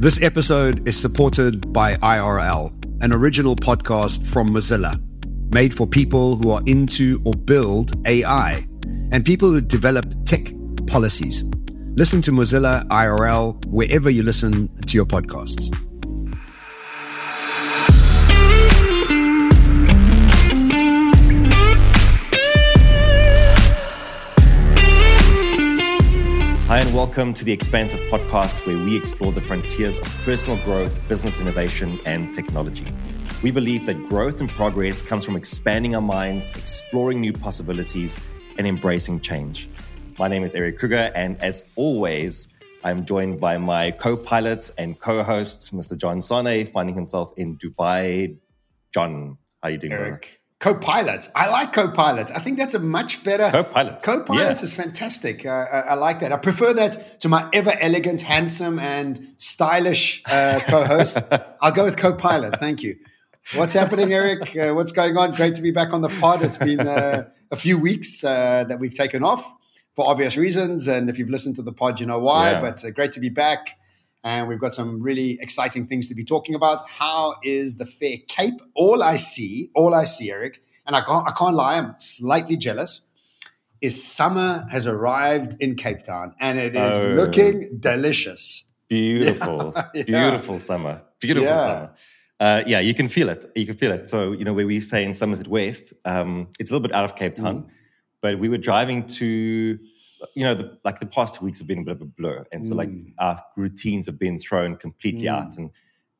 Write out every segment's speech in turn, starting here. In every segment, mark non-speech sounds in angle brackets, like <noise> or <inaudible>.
This episode is supported by IRL, an original podcast from Mozilla, made for people who are into or build AI and people who develop tech policies. Listen to Mozilla IRL wherever you listen to your podcasts. Hi, and welcome to the Expansive podcast, where we explore the frontiers of personal growth, business innovation, and technology. We believe that growth and progress comes from expanding our minds, exploring new possibilities, and embracing change. My name is Erik Kruger, and as always, I'm joined by my co pilot and co host, Mr. John Sanei, finding himself in Dubai. John, how are you doing? Erik. Co-pilot. I like co-pilot. I think that's a much better co-pilot. Co-pilot yeah. is fantastic. Uh, I, I, like that. I prefer that to my ever elegant, handsome, and stylish uh, co-host. <laughs> I'll go with co-pilot. Thank you. What's happening, Erik? Uh, what's going on? Great to be back on the pod. It's been uh, a few weeks uh, that we've taken off for obvious reasons, and if you've listened to the pod, you know why. Yeah. But uh, great to be back and we've got some really exciting things to be talking about. How is the fair Cape? All I see, all I see, Erik, and I can't, I can't lie, I'm slightly jealous. Is summer has arrived in Cape Town and it is oh. looking delicious. Beautiful, <laughs> yeah. beautiful summer, beautiful yeah. summer. Uh, yeah, you can feel it. You can feel it. So you know where we stay in Somerset West, um, it's a little bit out of Cape Town, mm. but we were driving to you know, the, like the past two weeks have been a bit of a blur. And so, mm. like, our routines have been thrown completely mm. out. And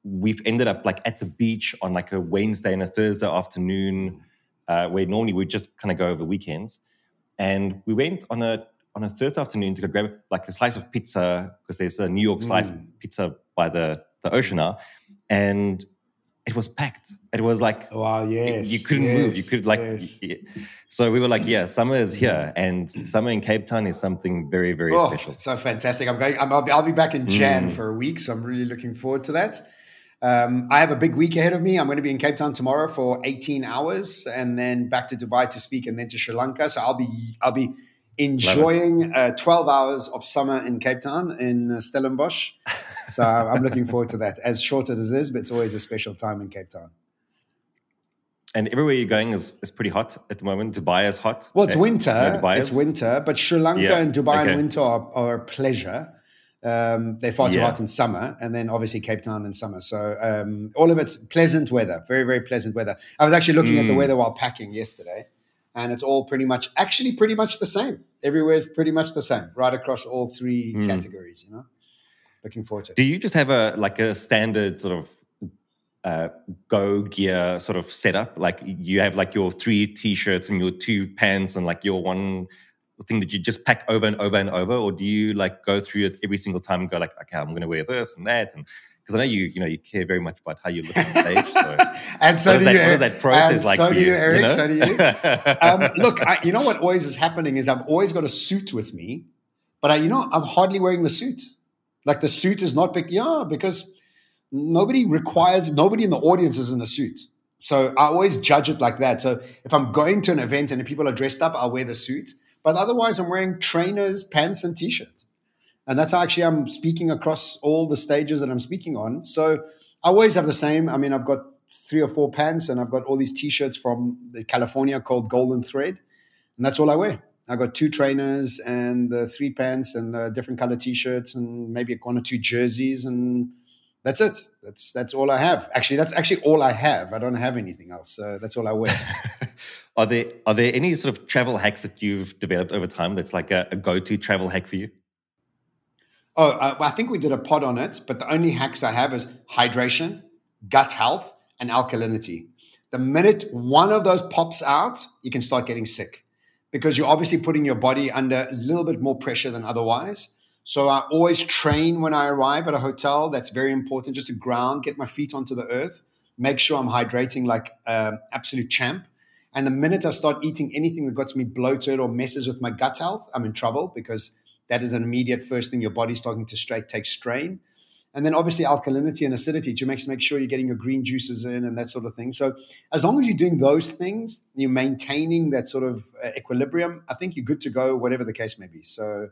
we've ended up like at the beach on like a Wednesday and a Thursday afternoon, mm. uh, where normally we just kind of go over weekends. And we went on a on a Thursday afternoon to go grab like a slice of pizza because there's a New York slice mm. pizza by the the ocean now, and it was packed. It was like wow, yes, you couldn't yes, move. You could like, yes. so we were like, yeah, summer is here, and summer in Cape Town is something very, very oh, special. So fantastic! I'm going. i will be, I'll be back in Jan mm. for a week, so I'm really looking forward to that. Um, I have a big week ahead of me. I'm going to be in Cape Town tomorrow for 18 hours, and then back to Dubai to speak, and then to Sri Lanka. So I'll be I'll be enjoying uh, 12 hours of summer in Cape Town in uh, Stellenbosch. <laughs> So I'm looking forward to that. As short as it is, but it's always a special time in Cape Town. And everywhere you're going is, is pretty hot at the moment. Dubai is hot. Well, it's winter. it's winter, but Sri Lanka yeah. and Dubai okay. in winter are, are a pleasure. Um, they're far too yeah. hot in summer, and then obviously Cape Town in summer. So um, all of it's pleasant weather, very very pleasant weather. I was actually looking mm. at the mm. weather while packing yesterday, and it's all pretty much actually pretty much the same. Everywhere's pretty much the same, right across all three mm. categories. You know, looking forward to. It. Do you just have a like a standard sort of uh, go gear sort of setup? Like you have like your three t-shirts and your two pants and like your one thing that you just pack over and over and over, or do you like go through it every single time and go like, okay, I'm going to wear this and that and because I know you, you know, you care very much about how you look on stage. So <laughs> and so do that, you. What is that process and like? So do you, you Erik. You know? So do you. <laughs> um, look, I, you know what always is happening is I've always got a suit with me, but I, you know, I'm hardly wearing the suit. Like the suit is not big. Yeah, because nobody requires. Nobody in the audience is in a suit. So I always judge it like that. So if I'm going to an event and people are dressed up, I'll wear the suit. But otherwise, I'm wearing trainers, pants, and t-shirt. And that's how actually I'm speaking across all the stages that I'm speaking on. So I always have the same. I mean, I've got three or four pants and I've got all these t-shirts from the California called Golden Thread. And that's all I wear. I got two trainers and uh, three pants and uh, different color t-shirts and maybe one or two jerseys and that's it. That's that's all I have. Actually, that's actually all I have. I don't have anything else. So that's all I wear. <laughs> are there are there any sort of travel hacks that you've developed over time that's like a, a go-to travel hack for you? Oh, uh, I think we did a pod on it, but the only hacks I have is hydration, gut health, and alkalinity. The minute one of those pops out, you can start getting sick because you're obviously putting your body under a little bit more pressure than otherwise. So I always train when I arrive at a hotel. That's very important, just to ground, get my feet onto the earth, make sure I'm hydrating like an absolute champ. And the minute I start eating anything that gets me bloated or messes with my gut health, I'm in trouble because that is an immediate first thing your body's starting to straight take strain. And then obviously alkalinity and acidity to make, make sure you're getting your green juices in and that sort of thing. So as long as you're doing those things, you're maintaining that sort of uh, equilibrium, I think you're good to go, whatever the case may be. So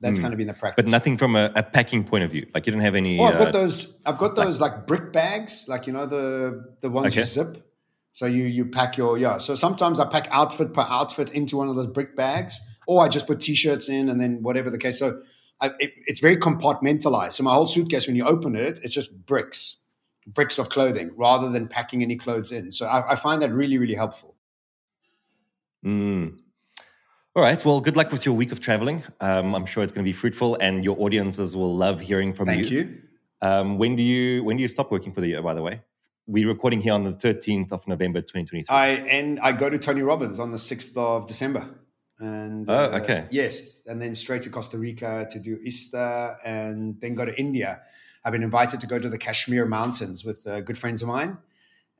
That's mm. kind of been the practice. But nothing from a, a, packing point of view. Like you don't have any. Oh, I've got uh, those. I've got those like, like, brick bags, like you know the the ones okay. you zip. So you you pack your yeah. So sometimes I pack outfit per outfit into one of those brick bags, or I just put t-shirts in and then whatever the case. So I, it, it's very compartmentalized. So my whole suitcase, when you open it, it's just bricks, bricks of clothing, rather than packing any clothes in. So I, I find that really really helpful. Mm. All right. Well, good luck with your week of traveling. Um, I'm sure it's going to be fruitful, and your audiences will love hearing from Thank you. Thank you. Um, when do you when do you stop working for the year? By the way, we're recording here on the 13th of November, 2023. I and I go to Tony Robbins on the 6th of December. And oh, uh, okay. Yes, and then straight to Costa Rica to do Easter, and then go to India. I've been invited to go to the Kashmir Mountains with uh, good friends of mine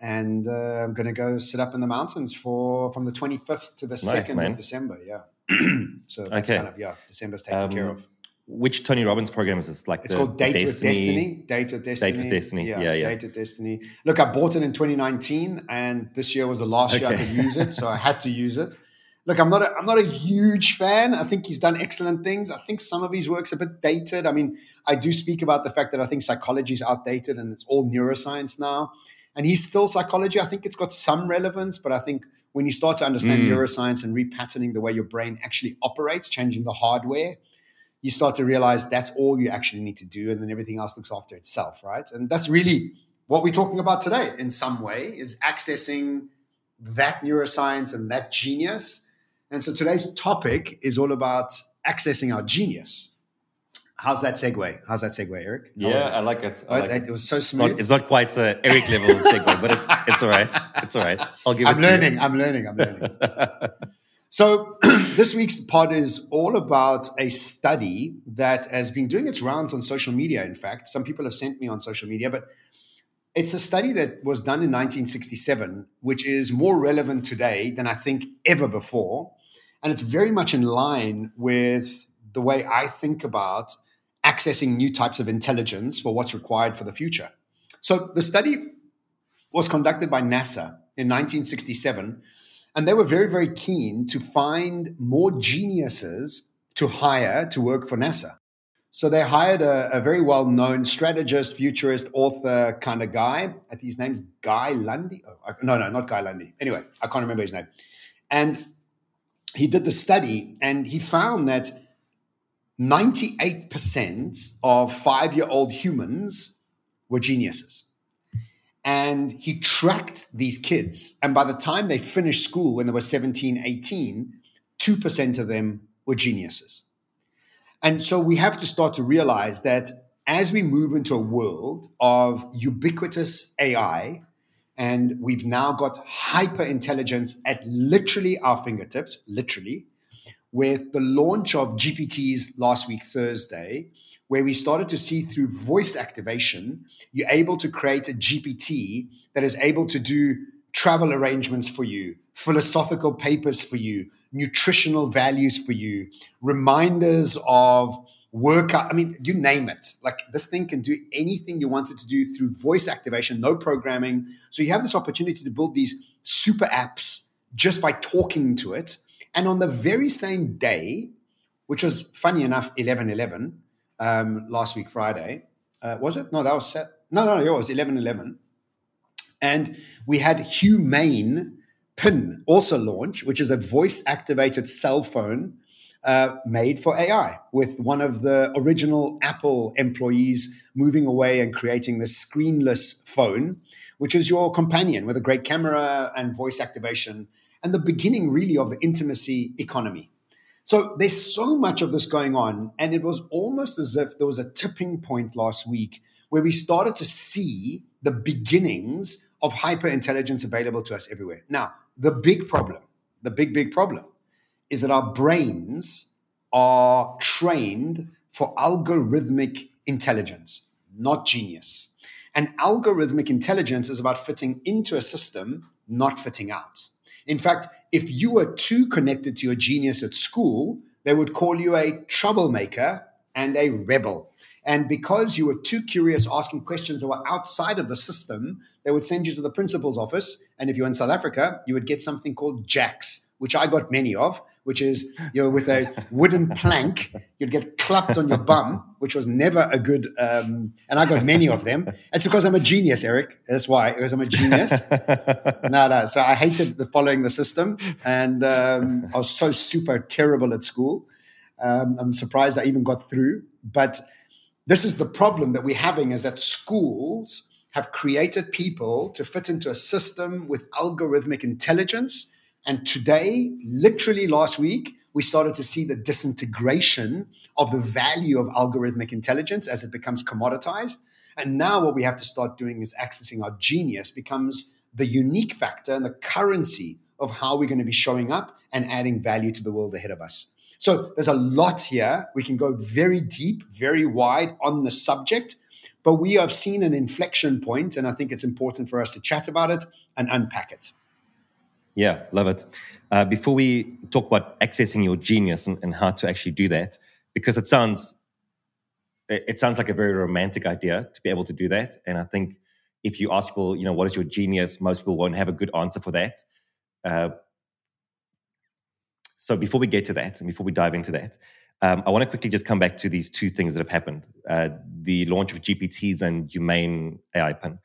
and uh, I'm going to go sit up in the mountains for from the 25th to the nice, 2nd man. of December. Yeah. <clears throat> so that's okay. kind of yeah, December's taken um, care of. Which Tony Robbins program is this? Like it's called Date Destiny, with Destiny. Date with Destiny. Date with Destiny. Yeah, yeah, yeah. Date with Destiny. Look, I bought it in 2019, and this year was the last okay. year I could use it, so I had to use it. <laughs> Look, I'm not a, I'm not a huge fan. I think he's done excellent things. I think some of his work's a bit dated. I mean, I do speak about the fact that I think psychology is outdated and it's all neuroscience now and he's still psychology. I think it's got some relevance, but I think when you start to understand mm. neuroscience and repatterning the way your brain actually operates, changing the hardware, you start to realize that's all you actually need to do, and then everything else looks after itself, right? And that's really what we're talking about today, in some way, is accessing that neuroscience and that genius. And so today's topic is all about accessing our genius. How's that segue? How's that segue, Erik? How yeah, I like it. I like it. it. was so smooth. It's not, it's not quite a Erik level <laughs> segue, but it's it's all right. It's all right. I'll give it. I'm it learning, I'm learning. I'm learning. <laughs> so <clears throat> this week's pod is all about a study that has been doing its rounds on social media. In fact, some people have sent me on social media, but it's a study that was done in 1967, which is more relevant today than I think ever before, and it's very much in line with the way I think about accessing new types of intelligence for what's required for the future. So the study was conducted by NASA in 1967, and they were very, very keen to find more geniuses to hire to work for NASA. So they hired a, a very well known strategist, futurist, author kind of guy. I think his name's Guy Lundy. Oh, no, no, not Guy Lundy. Anyway, I can't remember his name. And he did the study and he found that 98% of five year old humans were geniuses. And he tracked these kids. And by the time they finished school, when they were 17, 18, 2% of them were geniuses. And so we have to start to realize that as we move into a world of ubiquitous AI, and we've now got hyper intelligence at literally our fingertips, literally, with the launch of GPTs last week, Thursday, where we started to see through voice activation, you're able to create a GPT that is able to do travel arrangements for you, philosophical papers for you, nutritional values for you, reminders of workout. I mean, you name it. Like this thing can do anything you want it to do through voice activation, no programming. So you have this opportunity to build these super apps just by talking to it and on the very same day, which was funny enough, 11 11, um, last week, Friday, uh, was it? No, that was set. No, no, no, it was 11 11. And we had Humane Pin also launch, which is a voice activated cell phone uh, made for AI with one of the original Apple employees moving away and creating this screenless phone, which is your companion with a great camera and voice activation and the beginning really of the intimacy economy. So there's so much of this going on. And it was almost as if there was a tipping point last week where we started to see the beginnings of hyper intelligence available to us everywhere. Now, the big problem, the big, big problem is that our brains are trained for algorithmic intelligence, not genius. And algorithmic intelligence is about fitting into a system, not fitting out. In fact, if you were too connected to your genius at school, they would call you a troublemaker and a rebel. And because you were too curious asking questions that were outside of the system, they would send you to the principal's office. And if you're in South Africa, you would get something called JAX, which I got many of, which is you know with a wooden plank you'd get clapped on your bum, which was never a good. Um, and I got many of them. It's because I'm a genius, Erik. That's why because I'm a genius. <laughs> no, no. So I hated the following the system, and um, I was so super terrible at school. Um, I'm surprised I even got through. But this is the problem that we're having: is that schools have created people to fit into a system with algorithmic intelligence and today, literally last week, we started to see the disintegration of the value of algorithmic intelligence as it becomes commoditized. And now, what we have to start doing is accessing our genius becomes the unique factor and the currency of how we're going to be showing up and adding value to the world ahead of us. So, there's a lot here. We can go very deep, very wide on the subject, but we have seen an inflection point, and I think it's important for us to chat about it and unpack it. Yeah, love it. Uh, before we talk about accessing your genius and, and, how to actually do that, because it sounds it sounds like a very romantic idea to be able to do that. And I think if you ask people, you know, what is your genius, most people won't have a good answer for that. Uh, so before we get to that, and before we dive into that, um, I want to quickly just come back to these two things that have happened: uh, the launch of GPTs and Humane AI Pin.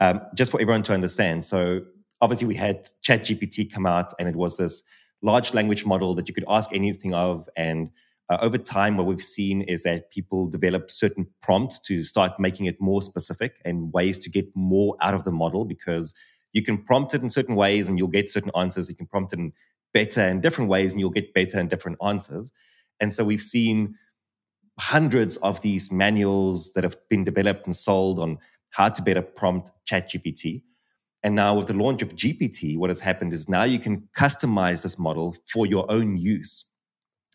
Um, just for everyone to understand, so obviously we had ChatGPT come out, and it was this large language model that you could ask anything of. And uh, over time, what we've seen is that people develop certain prompts to start making it more specific and ways to get more out of the model because you can prompt it in certain ways and you'll get certain answers. You can prompt it in better and different ways and you'll get better and different answers. And so we've seen hundreds of these manuals that have been developed and sold on how to better prompt ChatGPT. And now with the launch of GPT, what has happened is now you can customize this model for your own use.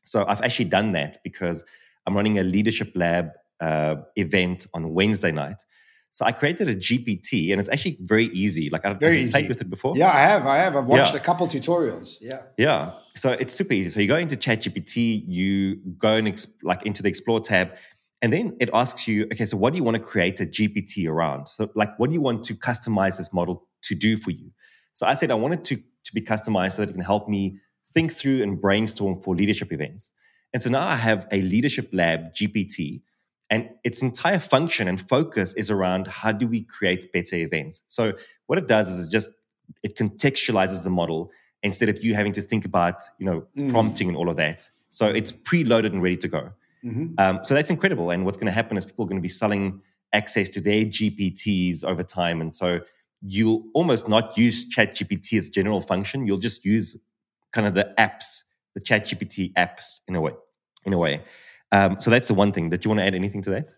So I've actually done that because I'm running a leadership lab uh, event on Wednesday night. So I created a GPT, and it's actually very easy. Like I've very played with it before. Yeah, I have. I have. I've watched yeah. a couple tutorials. Yeah. Yeah. So it's super easy. So you go into ChatGPT, you go and exp- like into the Explore tab, and then it asks you, okay, so what do you want to create a GPT around? So like, what do you want to customize this model to do for you. So I said I wanted to, to be customized so that it can help me think through and brainstorm for leadership events. And so now I have a leadership lab GPT, and its entire function and focus is around how do we create better events. So what it does is it just it contextualizes the model instead of you having to think about you know mm. prompting and all of that. So it's preloaded and ready to go. Mm-hmm. Um, so that's incredible. And what's going to happen is people are going to be selling access to their GPTs over time, and so you'll almost not use ChatGPT as general function. You'll just use kind of the apps, the ChatGPT apps in a way. In a way, um, so that's the one thing. That you want to add anything to that?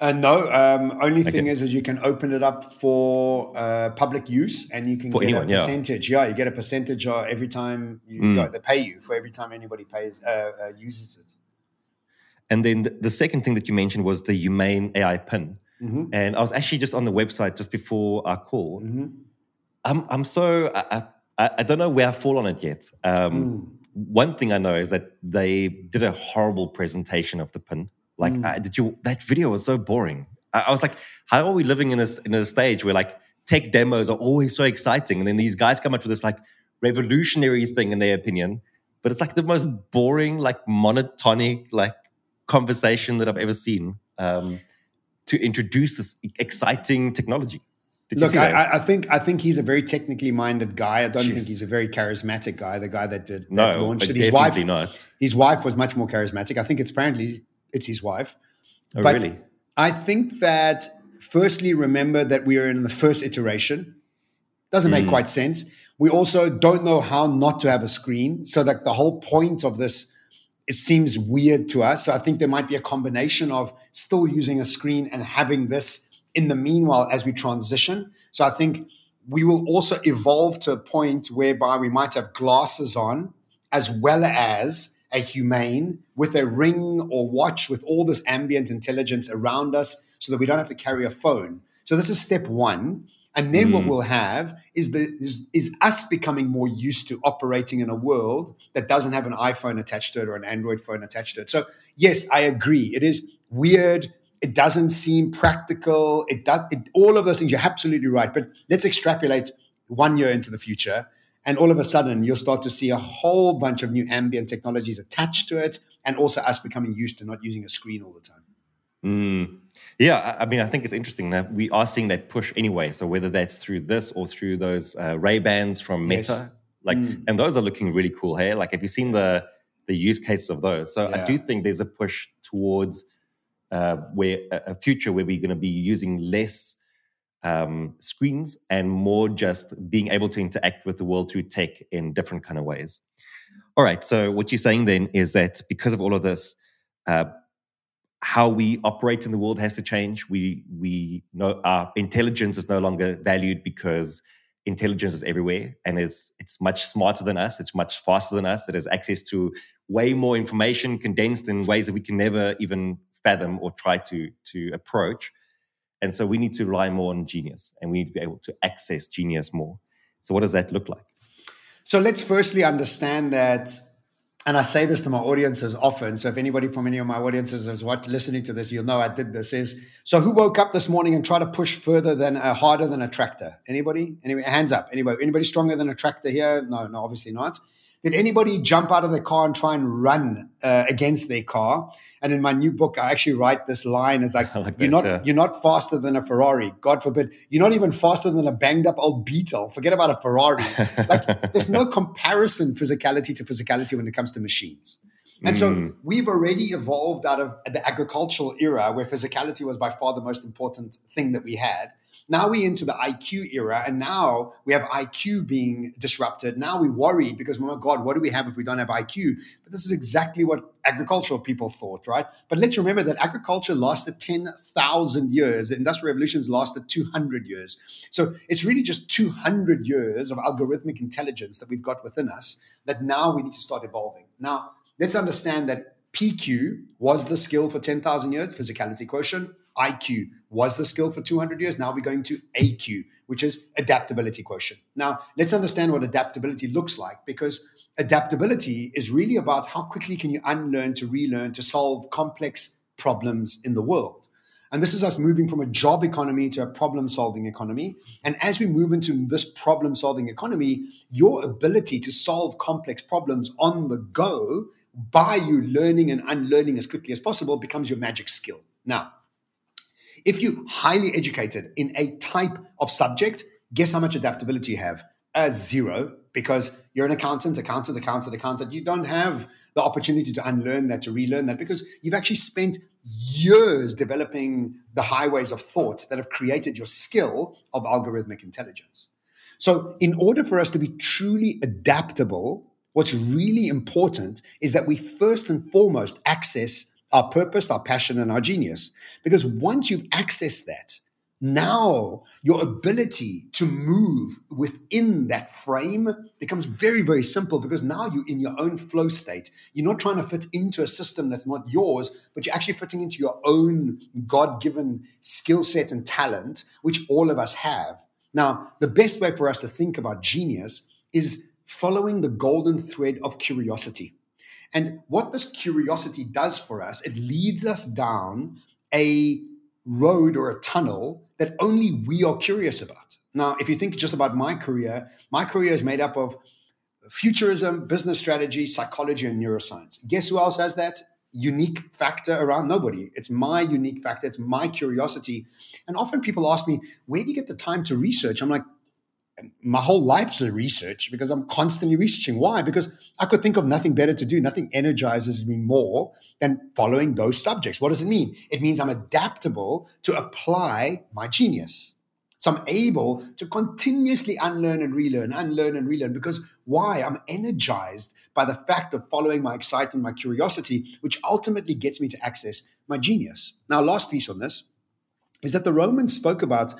Uh, no. Um, only thing okay. is, is you can open it up for uh, public use, and you can for get anyone, a percentage. Yeah. yeah. you get a percentage every time you mm. they pay you for every time anybody pays uh, uh, uses it. And then the, the second thing that you mentioned was the Humane AI pin. Mm-hmm. And I was actually just on the website just before our call. Mm-hmm. I'm I'm so I, I, I don't know where I fall on it yet. Um, mm. One thing I know is that they did a horrible presentation of the pin. Like, mm. I, did you? That video was so boring. I, I, was like, how are we living in this in a stage where like tech demos are always so exciting, and then these guys come up with this like revolutionary thing in their opinion, but it's like the most boring, like monotonic, like conversation that I've ever seen. Um, to introduce this exciting technology. Look, I, I, think I think he's a very technically minded guy. I don't Jeez. think he's a very charismatic guy. The guy that did that no, launched it. His wife, not. his wife was much more charismatic. I think it's apparently it's his wife. Oh, but really? I think that firstly, remember that we are in the first iteration. Doesn't make mm. quite sense. We also don't know how not to have a screen. So that the whole point of this it seems weird to us. So I think there might be a combination of still using a screen and having this in the meanwhile as we transition. So I think we will also evolve to a point whereby we might have glasses on as well as a humane with a ring or watch with all this ambient intelligence around us so that we don't have to carry a phone. So this is step one. And then mm. what we'll have is the is, is us becoming more used to operating in a world that doesn't have an iPhone attached to it or an Android phone attached to it. So yes, I agree. It is weird. It doesn't seem practical. It does it, all of those things. You're absolutely right. But let's extrapolate one year into the future. And all of a sudden, you'll start to see a whole bunch of new ambient technologies attached to it, and also us becoming used to not using a screen all the time. Mm. Yeah, I mean, I think it's interesting that we are seeing that push anyway. So whether that's through this or through those uh, Ray Bans from Meta, yes. like, mm. and those are looking really cool. Hey, like, have you seen the the use cases of those? So yeah. I do think there's a push towards uh, where a future where we're going to be using less um, screens and more just being able to interact with the world through tech in different kind of ways. All right. So what you're saying then is that because of all of this, uh, how we operate in the world has to change. We we know our intelligence is no longer valued because intelligence is everywhere and it's it's much smarter than us. It's much faster than us. It has access to way more information condensed in ways that we can never even fathom or try to to approach. And so we need to rely more on genius and we need to be able to access genius more. So what does that look like? So let's firstly understand that and I say this to my audiences often. So if anybody from any of my audiences is what listening to this, you'll know I did this. Is so who woke up this morning and tried to push further than uh, harder than a tractor? Anybody? Anybody? Hands up. Anybody? Anybody stronger than a tractor here? No, no, obviously not. Did anybody jump out of the car and try and run uh, against their car? And in my new book, I actually write this line: "Is like, <laughs> like you're that, not yeah. you're not faster than a Ferrari. God forbid, you're not even faster than a banged up old Beetle. Forget about a Ferrari. <laughs> like, there's no comparison physicality to physicality when it comes to machines." And so mm. we've already evolved out of the agricultural era where physicality was by far the most important thing that we had. Now we're into the IQ era, and now we have IQ being disrupted. Now we worry because, my God, what do we have if we don't have IQ? But this is exactly what agricultural people thought, right? But let's remember that agriculture lasted 10,000 years. The industrial revolutions lasted 200 years. So it's really just 200 years of algorithmic intelligence that we've got within us that now we need to start evolving. Now, let's understand that PQ was the skill for 10,000 years, physicality quotient. IQ was the skill for 200 years. Now we're going to AQ, which is adaptability quotient. Now, let's understand what adaptability looks like because adaptability is really about how quickly can you unlearn to relearn to solve complex problems in the world. And this is us moving from a job economy to a problem solving economy. And as we move into this problem solving economy, your ability to solve complex problems on the go by you learning and unlearning as quickly as possible becomes your magic skill. Now, if you're highly educated in a type of subject, guess how much adaptability you have? A zero, because you're an accountant, accountant, accountant, accountant. You don't have the opportunity to unlearn that, to relearn that, because you've actually spent years developing the highways of thought that have created your skill of algorithmic intelligence. So, in order for us to be truly adaptable, what's really important is that we first and foremost access our purpose, our passion, and our genius. Because once you've accessed that, now your ability to move within that frame becomes very, very simple because now you're in your own flow state. You're not trying to fit into a system that's not yours, but you're actually fitting into your own God given skill set and talent, which all of us have. Now, the best way for us to think about genius is following the golden thread of curiosity. And what this curiosity does for us, it leads us down a road or a tunnel that only we are curious about. Now, if you think just about my career, my career is made up of futurism, business strategy, psychology, and neuroscience. Guess who else has that unique factor around? Nobody. It's my unique factor, it's my curiosity. And often people ask me, where do you get the time to research? I'm like, my whole life's a research because I'm constantly researching. Why? Because I could think of nothing better to do. Nothing energizes me more than following those subjects. What does it mean? It means I'm adaptable to apply my genius. So I'm able to continuously unlearn and relearn, unlearn and relearn because why? I'm energized by the fact of following my excitement, my curiosity, which ultimately gets me to access my genius. Now, last piece on this is that the Romans spoke about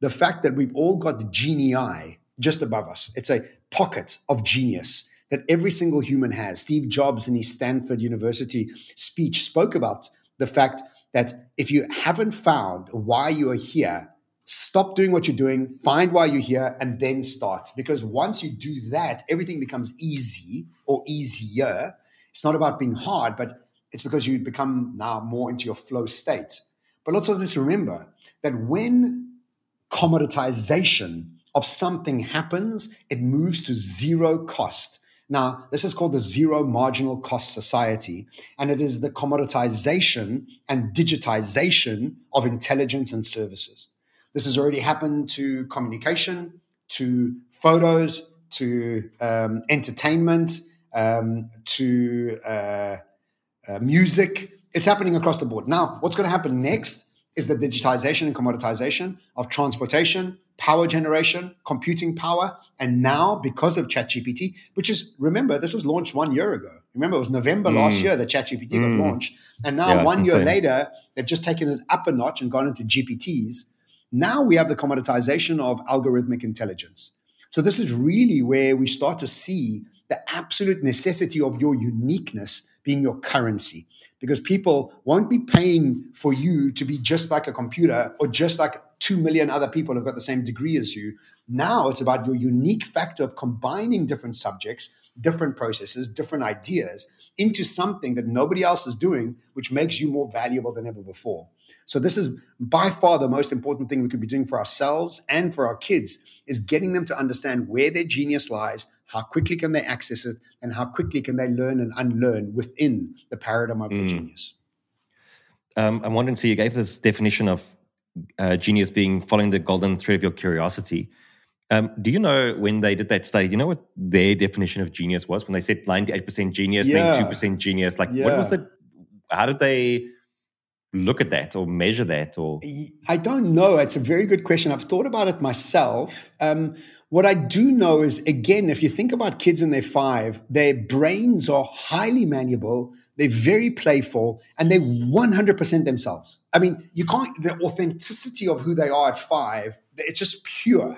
the fact that we've all got the genii just above us. It's a pocket of genius that every single human has. Steve Jobs in his Stanford University speech spoke about the fact that if you haven't found why you are here, stop doing what you're doing, find why you're here, and then start. Because once you do that, everything becomes easy or easier. It's not about being hard, but it's because you become now more into your flow state. But also let's remember that when commoditization of something happens, it moves to zero cost. Now, this is called the zero marginal cost society, and it is the commoditization and digitization of intelligence and services. This has already happened to communication, to photos, to um, entertainment, um, to uh, uh, music. It's happening across the board. Now, what's going to happen next is the digitization and commoditization of transportation, power generation, computing power, and now because of ChatGPT, which is remember this was launched one year ago. Remember it was November mm. last year that ChatGPT mm. got launched, and now yeah, one year insane. later they've just taken it up a notch and gone into GPTs. Now we have the commoditization of algorithmic intelligence. So this is really where we start to see the absolute necessity of your uniqueness being your currency because people won't be paying for you to be just like a computer or just like 2 million other people who've got the same degree as you. Now it's about your unique factor of combining different subjects, different processes, different ideas into something that nobody else is doing, which makes you more valuable than ever before. So this is by far the most important thing we could be doing for ourselves and for our kids is getting them to understand where their genius lies, how quickly can they access it, and how quickly can they learn and unlearn within the paradigm of mm. their genius. Um, I'm wondering, so you gave this definition of uh, genius being following the golden thread of your curiosity. Um, do you know when they did that study? Do you know what their definition of genius was when they said 98% genius, yeah. then 2% genius? Like, yeah. what was it? How did they look at that or measure that or? I don't know. It's a very good question. I've thought about it myself. Um, what i do know is again if you think about kids in their five their brains are highly malleable they're very playful and they 100% themselves. I mean you can't the authenticity of who they are at five it's just pure.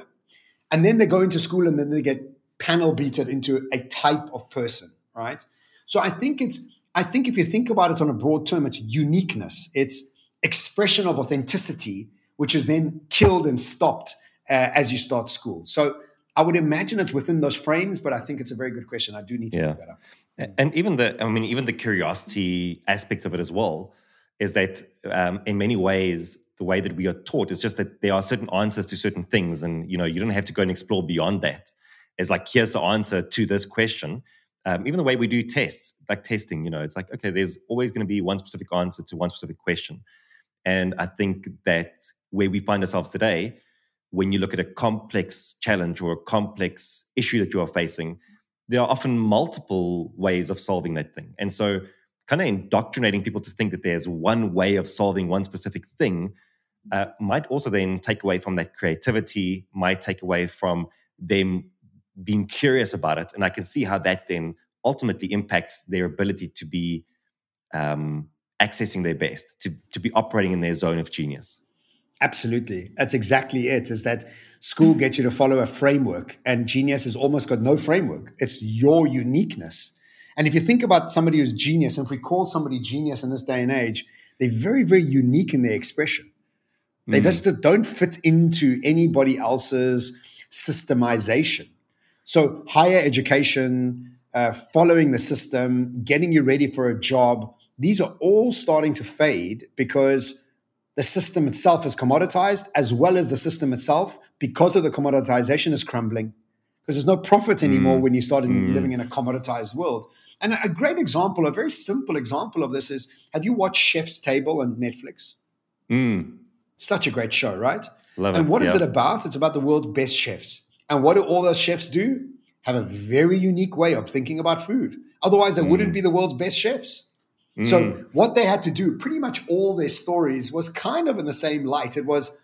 And then they go into school and then they get panel beated into a type of person right? So i think it's I think if you think about it on a broad term, it's uniqueness, it's expression of authenticity, which is then killed and stopped uh, as you start school. So I would imagine it's within those frames, but I think it's a very good question. I do need to yeah. look that up. And even the, I mean, even the curiosity aspect of it as well is that um, in many ways, the way that we are taught is just that there are certain answers to certain things, and you know, you don't have to go and explore beyond that. It's like here's the answer to this question, um, even the way we do tests, like testing, you know, it's like, okay, there's always going to be one specific answer to one specific question. And I think that where we find ourselves today, when you look at a complex challenge or a complex issue that you are facing, there are often multiple ways of solving that thing. And so, kind of indoctrinating people to think that there's one way of solving one specific thing uh, might also then take away from that creativity, might take away from them being curious about it. And I can see how that then ultimately impacts their ability to be um, accessing their best, to, to be operating in their zone of genius. Absolutely. That's exactly it. Is that school gets you to follow a framework, and genius has almost got no framework. It's your uniqueness. And if you think about somebody who's genius, and if we call somebody genius in this day and age, they're very, very unique in their expression. They mm. just don't fit into anybody else's systemization. So, higher education, uh, following the system, getting you ready for a job, these are all starting to fade because the system itself is commoditized, as well as the system itself, because of the commoditization, is crumbling. Because there's no profit anymore mm. when you start mm. living in a commoditized world. And a great example, a very simple example of this is have you watched Chef's Table on Netflix? Mm. Such a great show, right? Love and it, what yeah. is it about? It's about the world's best chefs. And what do all those chefs do? Have a very unique way of thinking about food. Otherwise, they mm. wouldn't be the world's best chefs. Mm. So, what they had to do, pretty much all their stories was kind of in the same light. It was,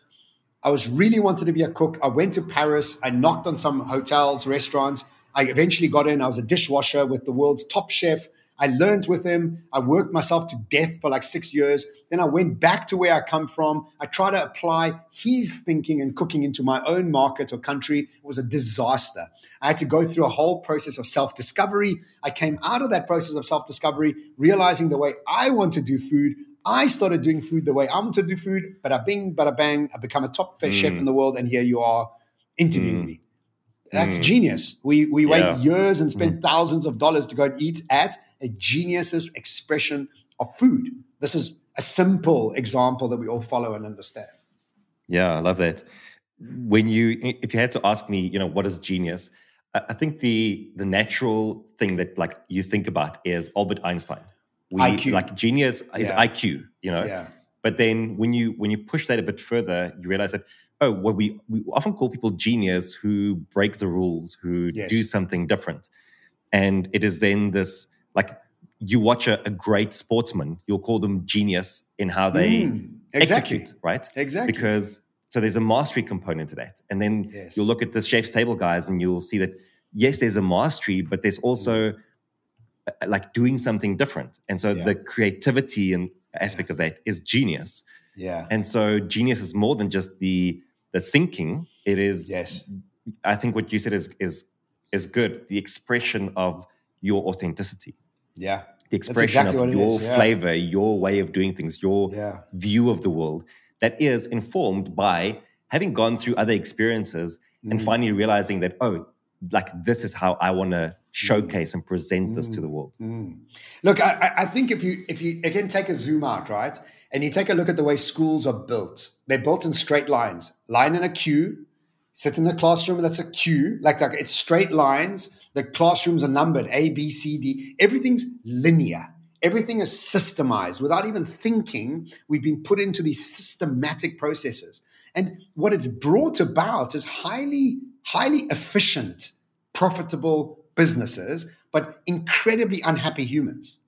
I was really wanted to be a cook. I went to Paris. I knocked on some hotels, restaurants. I eventually got in. I was a dishwasher with the world's top chef. I learned with him. I worked myself to death for like six years. Then I went back to where I come from. I tried to apply his thinking and cooking into my own market or country. It was a disaster. I had to go through a whole process of self discovery. I came out of that process of self discovery, realizing the way I want to do food. I started doing food the way I want to do food. Bada bing, bada bang. I become a top mm. chef in the world. And here you are interviewing mm. me. That's mm. genius. We we yeah. wait years and spend mm. thousands of dollars to go and eat at a genius's expression of food. This is a simple example that we all follow and understand. Yeah, I love that. when you if you had to ask me, you know, what is genius? I think the the natural thing that like you think about is Albert Einstein. We, IQ. Like genius is Yeah. IQ, you know. Yeah. But then when you when you push that a bit further, you realize that oh, what we we often call people genius who break the rules, who Yes. do something different, and it is then this like you watch a, a great sportsman, you'll call them genius in how they Mm, exactly. execute, right? Exactly. Because so there's a mastery component to that, and then Yes. you'll look at the chef's table guys, and you'll see that yes, there's a mastery, but there's also uh, like doing something different, and so Yeah. the creativity and aspect of that is genius. Yeah. And so genius is more than just the the thinking. It is Yes. I think what you said is is is good. The expression of your authenticity, Yeah. the expression exactly of your yeah. flavor, your way of doing things, your Yeah. view of the world that is informed by having gone through other experiences and Mm. finally realizing that oh, like this is how I want to showcase and present this to the world. Mm. Look, I, I- I think if you if you again take a zoom out, right, and you take a look at the way schools are built, they're built in straight lines, line in a queue. Sit in a classroom that's a queue, like, like it's straight lines. The classrooms are numbered A, B, C, D. Everything's linear. Everything is systemized without even thinking. We've been put into these systematic processes, and what it's brought about is highly, highly efficient profitable businesses, but incredibly unhappy humans.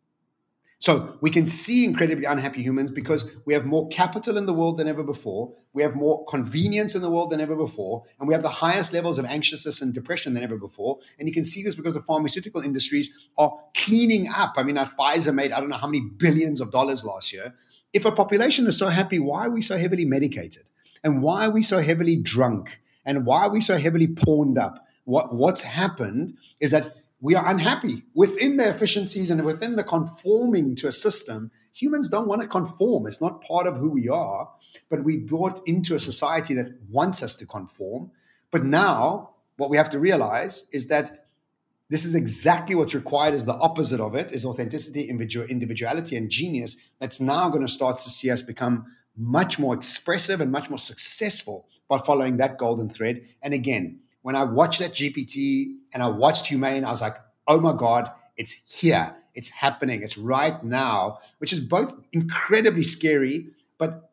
So we can see incredibly unhappy humans because we have more capital in the world than ever before. We have more convenience in the world than ever before. And we have the highest levels of anxiousness and depression than ever before. And you can see this because the pharmaceutical industries are cleaning up. I mean, Pfizer made, I don't know how many billions of dollars last year. If a population is so happy, why are we so heavily medicated? And why are we so heavily drunk? And why are we so heavily pawned up? What, what's happened is that we are unhappy within the efficiencies and within the conforming to a system. Humans don't want to conform. It's not part of who we are, but we brought into a society that wants us to conform. But now, what we have to realize is that this is exactly what's required is the opposite of it is authenticity individuality and genius that's now going to start to see us become much more expressive and much more successful by following that golden thread and again when i watched that gpt and i watched humane i was like oh my god it's here. It's happening. It's right now which is both incredibly scary but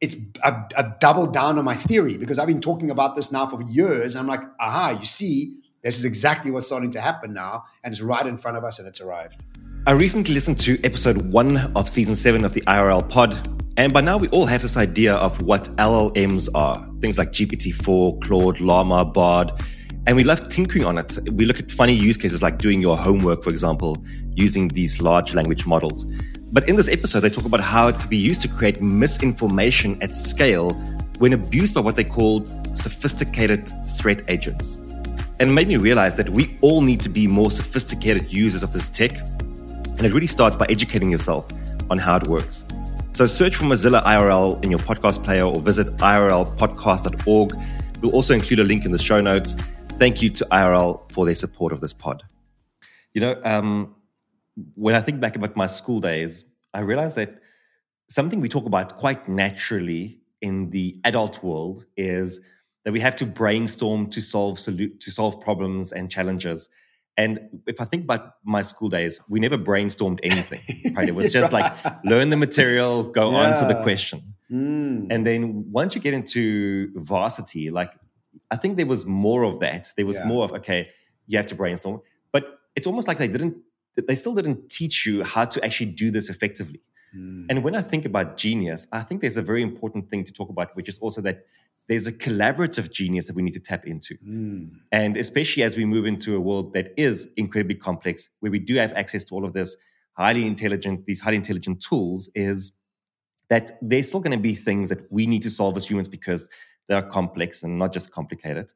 it's a, a double down on my theory because i've been talking about this now for years. I'm like aha you see this is exactly what's starting to happen now, and it's right in front of us, and it's arrived. I recently listened to episode one of season seven of the IRL pod, and by now we all have this idea of what LLMs are things like GPT 4, Claude, Llama, Bard, and we love tinkering on it. We look at funny use cases like doing your homework, for example, using these large language models. But in this episode, they talk about how it could be used to create misinformation at scale when abused by what they called sophisticated threat agents. And it made me realize that we all need to be more sophisticated users of this tech. And it really starts by educating yourself on how it works. So search for Mozilla IRL in your podcast player or visit irlpodcast.org. We'll also include a link in the show notes. Thank you to IRL for their support of this pod. You know, um, when I think back about my school days, I realized that something we talk about quite naturally in the adult world is that we have to brainstorm to solve solu- to solve problems and challenges. And if I think about my school days, we never brainstormed anything. <laughs> Right? It was just like learn the material, go answer the question. Mm. And then once you get into varsity, like I think there was more of that. There was Yeah. more of okay, you have to brainstorm, but it's almost like they didn't. They still didn't teach you how to actually do this effectively. Mm. And when I think about genius, I think there's a very important thing to talk about, which is also that there's a collaborative genius that we need to tap into. Mm. And especially as we move into a world that is incredibly complex, where we do have access to all of this highly intelligent, these highly intelligent tools, is that there's still going to be things that we need to solve as humans because they're complex and not just complicated.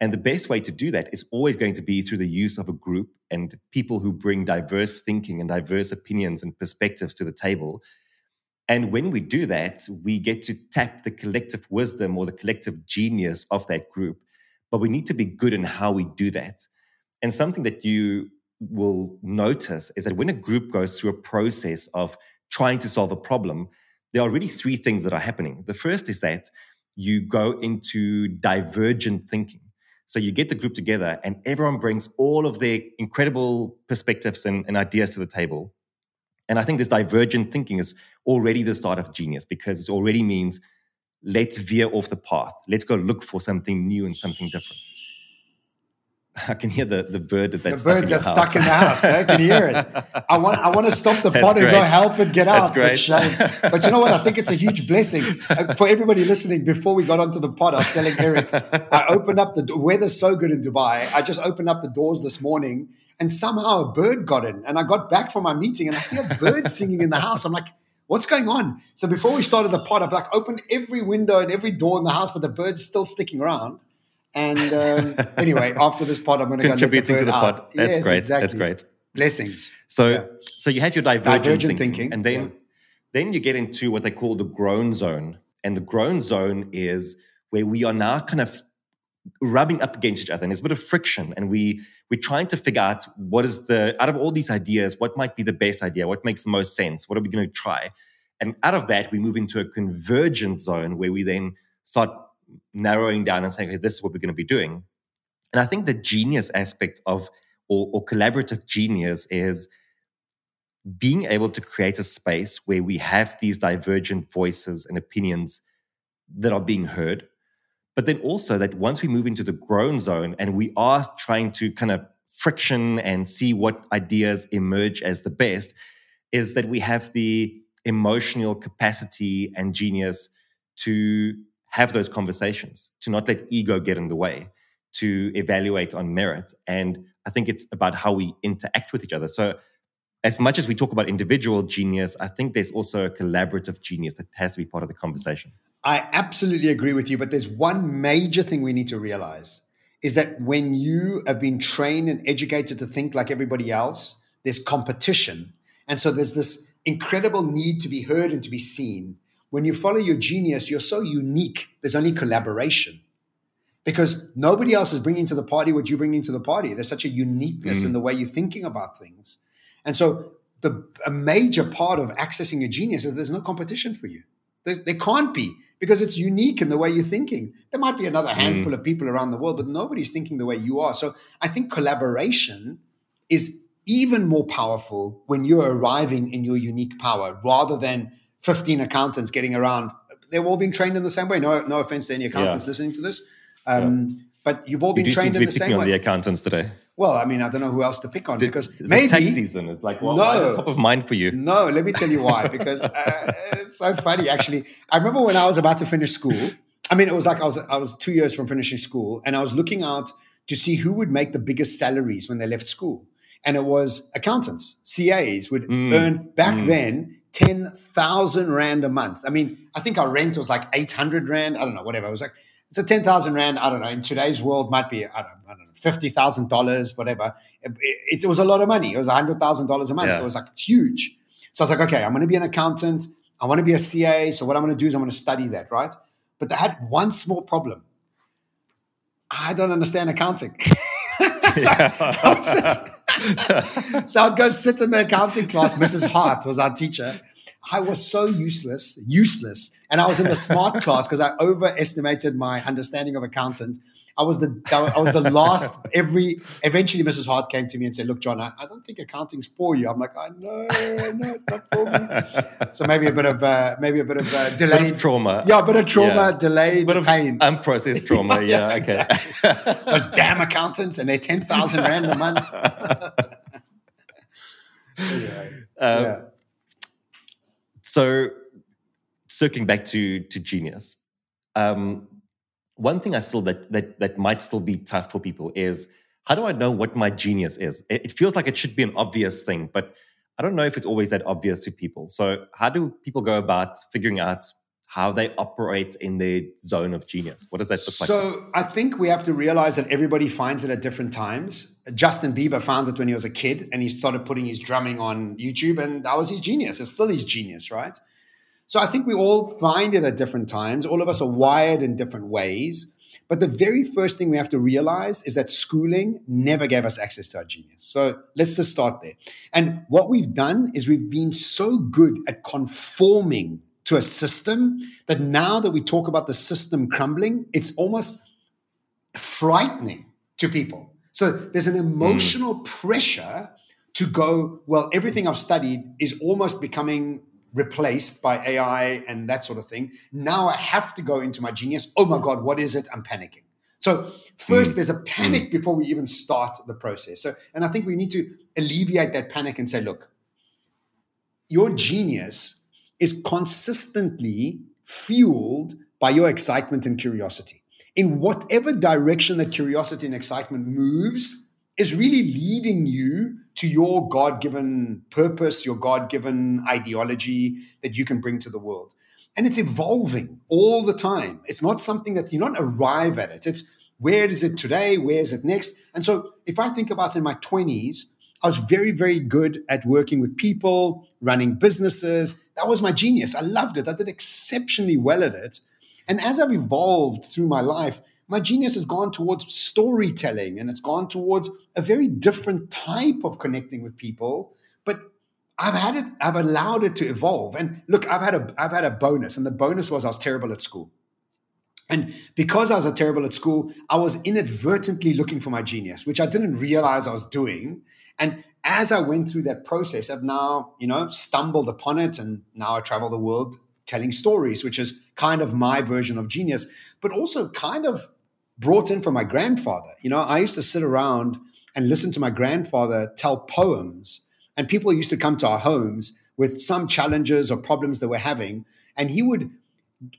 And the best way to do that is always going to be through the use of a group and people who bring diverse thinking and diverse opinions and perspectives to the table. And when we do that, we get to tap the collective wisdom or the collective genius of that group. But we need to be good in how we do that. And something that you will notice is that when a group goes through a process of trying to solve a problem, there are really three things that are happening. The first is that you go into divergent thinking. So you get the group together and everyone brings all of their incredible perspectives and, and ideas to the table. And I think this divergent thinking is already the start of genius because it already means let's veer off the path. Let's go look for something new and something different. <laughs> I can hear the, the bird that's the birds that's stuck in the house. I can hear it. I want I want to stop the <laughs> pot and go help it get out. But, but, you know what? I think it's a huge blessing uh, for everybody listening. Before we got onto the pot, I was telling Erik, I opened up the weather's so good in Dubai. I just opened up the doors this morning, and somehow a bird got in. And I got back from my meeting, and I hear birds <laughs> singing in the house. I'm like, what's going on? So before we started the pot, I've like opened every window and every door in the house, but the bird's still sticking around. And um, <laughs> anyway, after this pod, I'm going to contributing to the pod. That's yes, great. Exactly. That's great. Blessings. So, yeah. so you have your divergent, divergent thinking, thinking, and then yeah. then you get into what they call the groan zone, and the groan zone is where we are now kind of rubbing up against each other, and there's a bit of friction, and we we're trying to figure out what is the out of all these ideas, what might be the best idea, what makes the most sense, what are we going to try, and out of that we move into a convergent zone where we then start narrowing down and saying, okay, this is what we're going to be doing. And I think the genius aspect of, or, or collaborative genius is being able to create a space where we have these divergent voices and opinions that are being heard. But then also that once we move into the groan zone and we are trying to kind of friction and see what ideas emerge as the best, is that we have the emotional capacity and genius to have those conversations, to not let ego get in the way, to evaluate on merit. And I think it's about how we interact with each other. So, as much as we talk about individual genius, I think there's also a collaborative genius that has to be part of the conversation. I absolutely agree with you. But there's one major thing we need to realize is that when you have been trained and educated to think like everybody else, there's competition. And so there's this incredible need to be heard and to be seen when you follow your genius, you're so unique. There's only collaboration because nobody else is bringing to the party what you bring into the party. There's such a uniqueness mm. in the way you're thinking about things. And so, the, a major part of accessing your genius is there's no competition for you. There, there can't be because it's unique in the way you're thinking. There might be another mm. handful mm. of people around the world, but nobody's thinking the way you are. So, I think collaboration is even more powerful when you're arriving in your unique power rather than 15 accountants getting around. They've all been trained in the same way. No, no offense to any accountants yeah. listening to this. Um, yeah. But you've all been you trained in the same way. on the accountants today. Well, I mean, I don't know who else to pick on Did, because maybe tax season is like well, no top of mind for you. No, let me tell you why. Because uh, it's so funny. Actually, I remember when I was about to finish school. I mean, it was like I was I was two years from finishing school, and I was looking out to see who would make the biggest salaries when they left school, and it was accountants, CAs would mm. earn back mm. then 10,000 Rand a month. I mean, I think our rent was like 800 Rand. I don't know, whatever. It was like, it's a 10,000 Rand. I don't know. In today's world, might be, I don't, I don't know, $50,000, whatever. It, it, it, was a lot of money. It was $100,000 a month. Yeah. It was like huge. So I was like, okay, I'm going to be an accountant. I want to be a CA. So what I'm going to do is I'm going to study that, right? But they had one small problem. I don't understand accounting. <laughs> so, <laughs> so I'd go sit in the accounting class. Mrs. Hart was our teacher. I was so useless, useless. And I was in the smart <laughs> class because I overestimated my understanding of accountant. I was the I was the last. Every eventually, Mrs. Hart came to me and said, "Look, John, I, I don't think accounting's for you." I'm like, "I know, no, it's not for me." <laughs> So maybe a bit of uh, maybe a bit of uh, delayed trauma. Yeah, a bit of trauma, yeah. delayed bit of pain, unprocessed trauma. <laughs> yeah, yeah, okay. Exactly. Those damn accountants and their ten thousand rand a month. anyway, um, yeah. So, circling back to to genius. Um, one thing I still that that that might still be tough for people is how do I know what my genius is? It, it, feels like it should be an obvious thing, but I don't know if it's always that obvious to people. So how do people go about figuring out how they operate in their zone of genius? What does that look like? So I think we have to realize that everybody finds it at different times. Justin Bieber found it when he was a kid and he started putting his drumming on YouTube, and that was his genius. It's still his genius, right? So I think we all find it at different times. All of us are wired in different ways. But the very first thing we have to realize is that schooling never gave us access to our genius. So let's just start there. And what we've done is we've been so good at conforming to a system that now that we talk about the system crumbling, it's almost frightening to people. So there's an emotional mm. pressure to go, well, everything I've studied is almost becoming replaced by AI and that sort of thing. Now I have to go into my genius. Oh my God, what is it? I'm panicking. So first, mm. there's a panic mm. before we even start the process. So, and I think we need to alleviate that panic and say, look, your genius is consistently fueled by your excitement and curiosity. In whatever direction that curiosity and excitement moves, is really leading you to your God given purpose, your God given ideology that you can bring to the world. And it's evolving all the time. It's not something that you don't arrive at it. It's where is it today? Where is it next? And so if I think about in my 20s, I was very, very good at working with people, running businesses. That was my genius. I loved it. I did exceptionally well at it. And as I've evolved through my life, my genius has gone towards storytelling and it's gone towards a very different type of connecting with people. But I've had it, I've allowed it to evolve. And look, I've had a I've had a bonus, and the bonus was I was terrible at school. And because I was a terrible at school, I was inadvertently looking for my genius, which I didn't realize I was doing. And as I went through that process, I've now, you know, stumbled upon it and now I travel the world telling stories, which is kind of my version of genius, but also kind of brought in from my grandfather. You know, I used to sit around and listen to my grandfather tell poems, and people used to come to our homes with some challenges or problems that we're having, and he would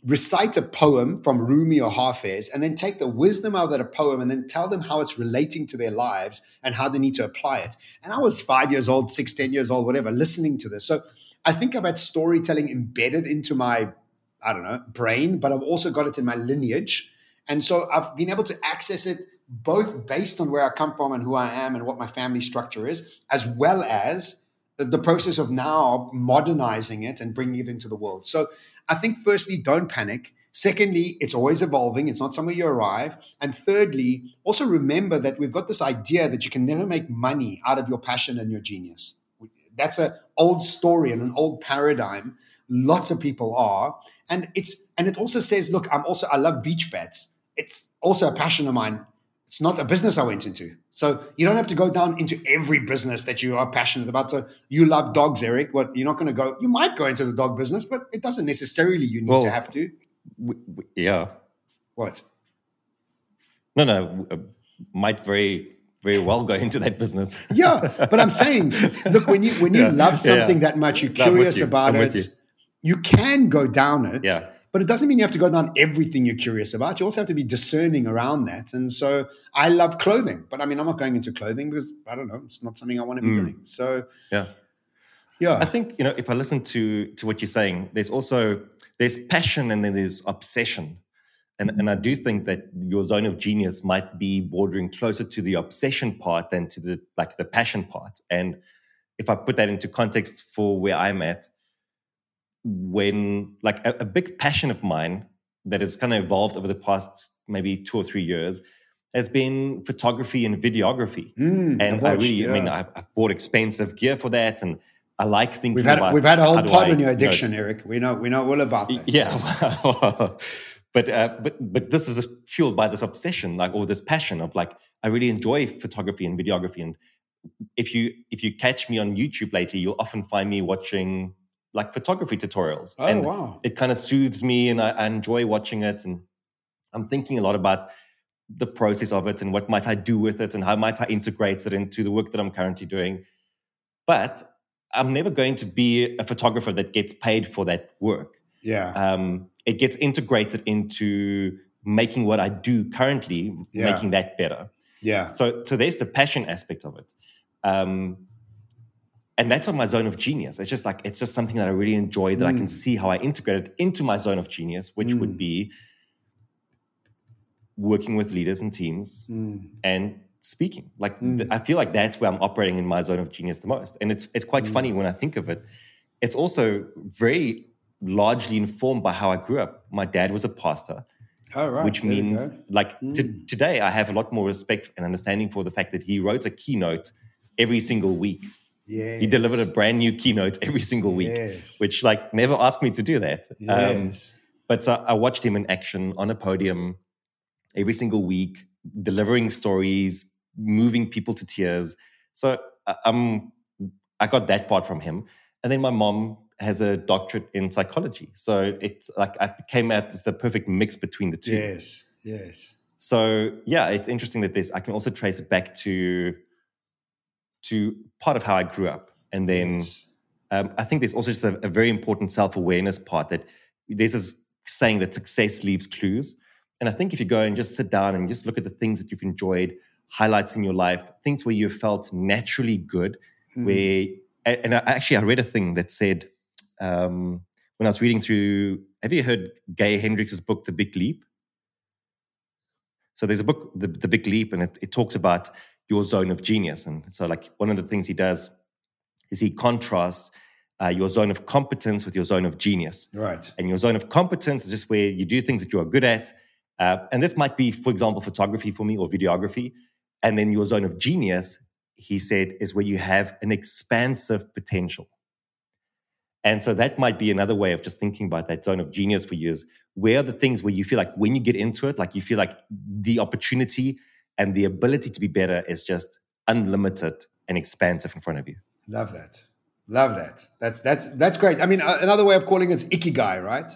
recite a poem from Rumi or Hafez and then take the wisdom out of that poem and then tell them how it's relating to their lives and how they need to apply it. And I was five years old, six, ten years old, whatever, listening to this. So I think I've had storytelling embedded into my, I don't know, brain, but I've also got it in my lineage. And so I've been able to access it both based on where I come from and who I am and what my family structure is, as well as the process of now modernizing it and bringing it into the world. So I think, firstly, don't panic. Secondly, it's always evolving. It's not somewhere you arrive. And thirdly, also remember that we've got this idea that you can never make money out of your passion and your genius. That's an old story and an old paradigm. Lots of people are. And it's and it also says, look, I'm also I love beach beds. It's also a passion of mine. It's not a business I went into. So you don't have to go down into every business that you are passionate about. So you love dogs, Erik. What you're not going to go. You might go into the dog business, but it doesn't necessarily. You need well, to have to. W- w- yeah. What? No, no. Uh, might very very well go into that business. <laughs> yeah, but I'm saying, look, when you when you yeah. love something yeah. that much, you're curious you. about I'm it. You. you. can go down it. Yeah. But it doesn't mean you have to go down everything you're curious about. You also have to be discerning around that. And so I love clothing, but I mean, I'm not going into clothing because I don't know, it's not something I want to be mm. doing. So yeah, yeah. I think you know if I listen to to what you're saying, there's also there's passion and then there's obsession. And, and I do think that your zone of genius might be bordering closer to the obsession part than to the like the passion part. And if I put that into context for where I'm at, when like a, a, big passion of mine that has kind of evolved over the past maybe two or three years has been photography and videography. Mm, and watched, I really, yeah. I mean, I've, I've, bought expensive gear for that, and I like thinking. We've had about we've had a whole pod on your addiction, you know, Erik. We know we know all about that. Yeah, <laughs> but uh, but but this is fueled by this obsession, like or this passion of like I really enjoy photography and videography, and if you if you catch me on YouTube lately, you'll often find me watching like photography tutorials. Oh, and wow. It kind of soothes me and I, I, enjoy watching it. And I'm thinking a lot about the process of it and what might I do with it and how might I integrate it into the work that I'm currently doing. But I'm never going to be a photographer that gets paid for that work. Yeah. Um, it gets integrated into making what I do currently, yeah. making that better. Yeah. So, so there's the passion aspect of it. Um, and that's on my zone of genius. It's just like it's just something that I really enjoy that mm. I can mm. see how I integrate it into my zone of genius, which mm. would be working with leaders and teams mm. and speaking. Like th- mm. I feel like that's where I'm operating in my zone of genius the most. And it's it's quite funny mm. when I think of it. It's also very largely informed by how I grew up. My dad was a pastor. Oh, right. Which there means, like, t- today I have a lot more respect and understanding for the fact that he wrote a keynote every single week Yes. He delivered a brand new keynote every single week, yes. which like never asked me to do that. Um, yes. Um, but uh, I watched him in action on a podium every single week, delivering stories, moving people to tears. So um, I got that part from him. And then my mom has a doctorate in psychology. So it's like I came out as the perfect mix between the two. Yes, yes. So yeah, it's interesting that this I can also trace it back to to part of how I grew up. And then yes. um, I think there's also just a, a very important self-awareness part that there's this saying that success leaves clues. And I think if you go and just sit down and just look at the things that you've enjoyed, highlights in your life, things where you felt naturally good, mm. where and I, actually I read a thing that said um, when I was reading through. Have you heard Gay Hendricks' book, The Big Leap? So there's a book, The, the Big Leap, and it, it talks about your zone of genius. And so, like one of the things he does is he contrasts uh, your zone of competence with your zone of genius. Right. And your zone of competence is just where you do things that you are good at. Uh, and this might be, for example, photography for me or videography. And then your zone of genius, he said, is where you have an expansive potential. And so that might be another way of just thinking about that zone of genius for you is where are the things where you feel like when you get into it, like you feel like the opportunity and the ability to be better is just unlimited and expansive in front of you. Love that. Love that. That's that's that's great. I mean, uh, another way of calling it is ikigai, right?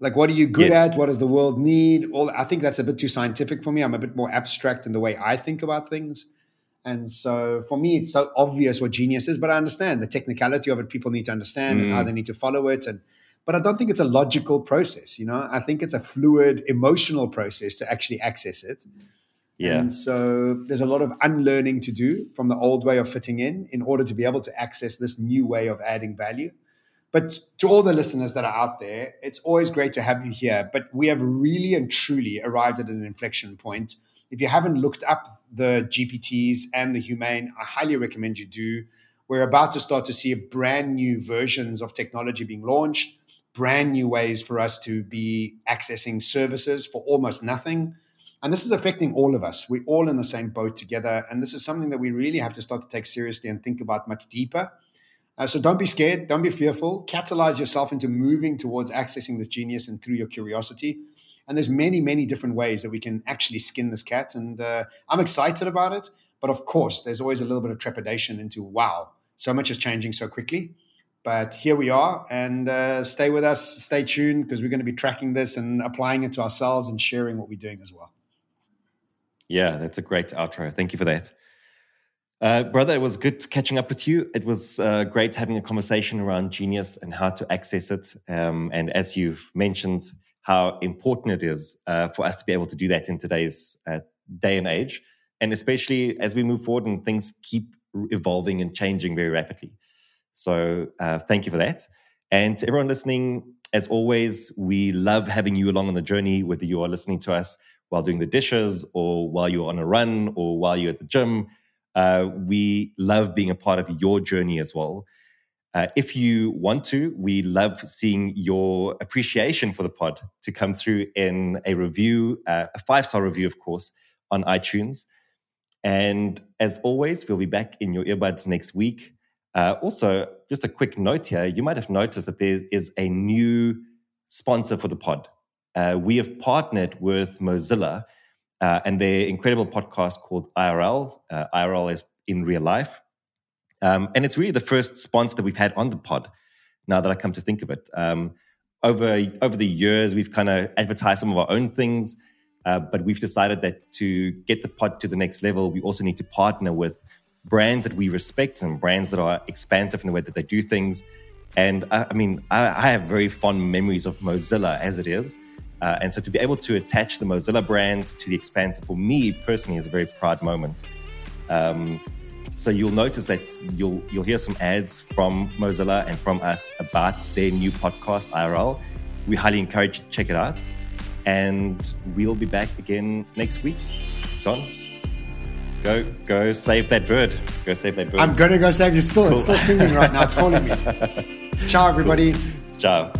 Like, what are you good yes. at? What does the world need? All I think that's a bit too scientific for me. I'm a bit more abstract in the way I think about things. And so for me, it's so obvious what genius is, but I understand the technicality of it. People need to understand mm. and how mm. they need to follow it. And but I don't think it's a logical process. You know, I think it's a fluid, emotional process to actually access it. Yeah. And so there's a lot of unlearning to do from the old way of fitting in in order to be able to access this new way of adding value. But to all the listeners that are out there, it's always great to have you here. But we have really and truly arrived at an inflection point. If you haven't looked up the GPTs and the Humane, I highly recommend you do. We're about to start to see brand new versions of technology being launched, brand new ways for us to be accessing services for almost nothing and this is affecting all of us. We're all in the same boat together. And this is something that we really have to start to take seriously and think about much deeper. Uh, so don't be scared. Don't be fearful. Catalyze yourself into moving towards accessing this genius and through your curiosity. And there's many, many different ways that we can actually skin this cat. And uh, I'm excited about it. But of course, there's always a little bit of trepidation into, wow, so much is changing so quickly. But here we are, and uh, stay with us, stay tuned, because we're going to be tracking this and applying it to ourselves and sharing what we're doing as well. Yeah, that's a great outro. Thank you for that. Uh, brother, it was good catching up with you. It was uh, great having a conversation around genius and how to access it. Um, and as you've mentioned, how important it is uh, for us to be able to do that in today's uh, day and age, and especially as we move forward and things keep evolving and changing very rapidly. So, uh, thank you for that. And to everyone listening, as always, we love having you along on the journey, whether you are listening to us while doing the dishes or while you're on a run or while you're at the gym. Uh, we love being a part of your journey as well. Uh, if you want to, we love seeing your appreciation for the pod to come through in a review, uh, a five star review, of course, on iTunes. And as always, we'll be back in your earbuds next week. Uh, also, just a quick note here you might have noticed that there is a new sponsor for the pod uh, we have partnered with Mozilla uh, and their incredible podcast called IRL. Uh, IRL is in real life. Um, and it's really the first sponsor that we've had on the pod, now that I come to think of it. Um, over, over the years, we've kind of advertised some of our own things, uh, but we've decided that to get the pod to the next level, we also need to partner with brands that we respect and brands that are expansive in the way that they do things. And I, I mean, I, I have very fond memories of Mozilla as it is. Uh, and so to be able to attach the Mozilla brand to the Expansive for me personally is a very proud moment. Um, so you'll notice that you'll you'll hear some ads from Mozilla and from us about their new podcast IRL. We highly encourage you to check it out, and we'll be back again next week. John, go go save that bird. Go save that bird. I'm gonna go save. you still cool. it's still singing right now. It's calling me. <laughs> Ciao, everybody. Ciao.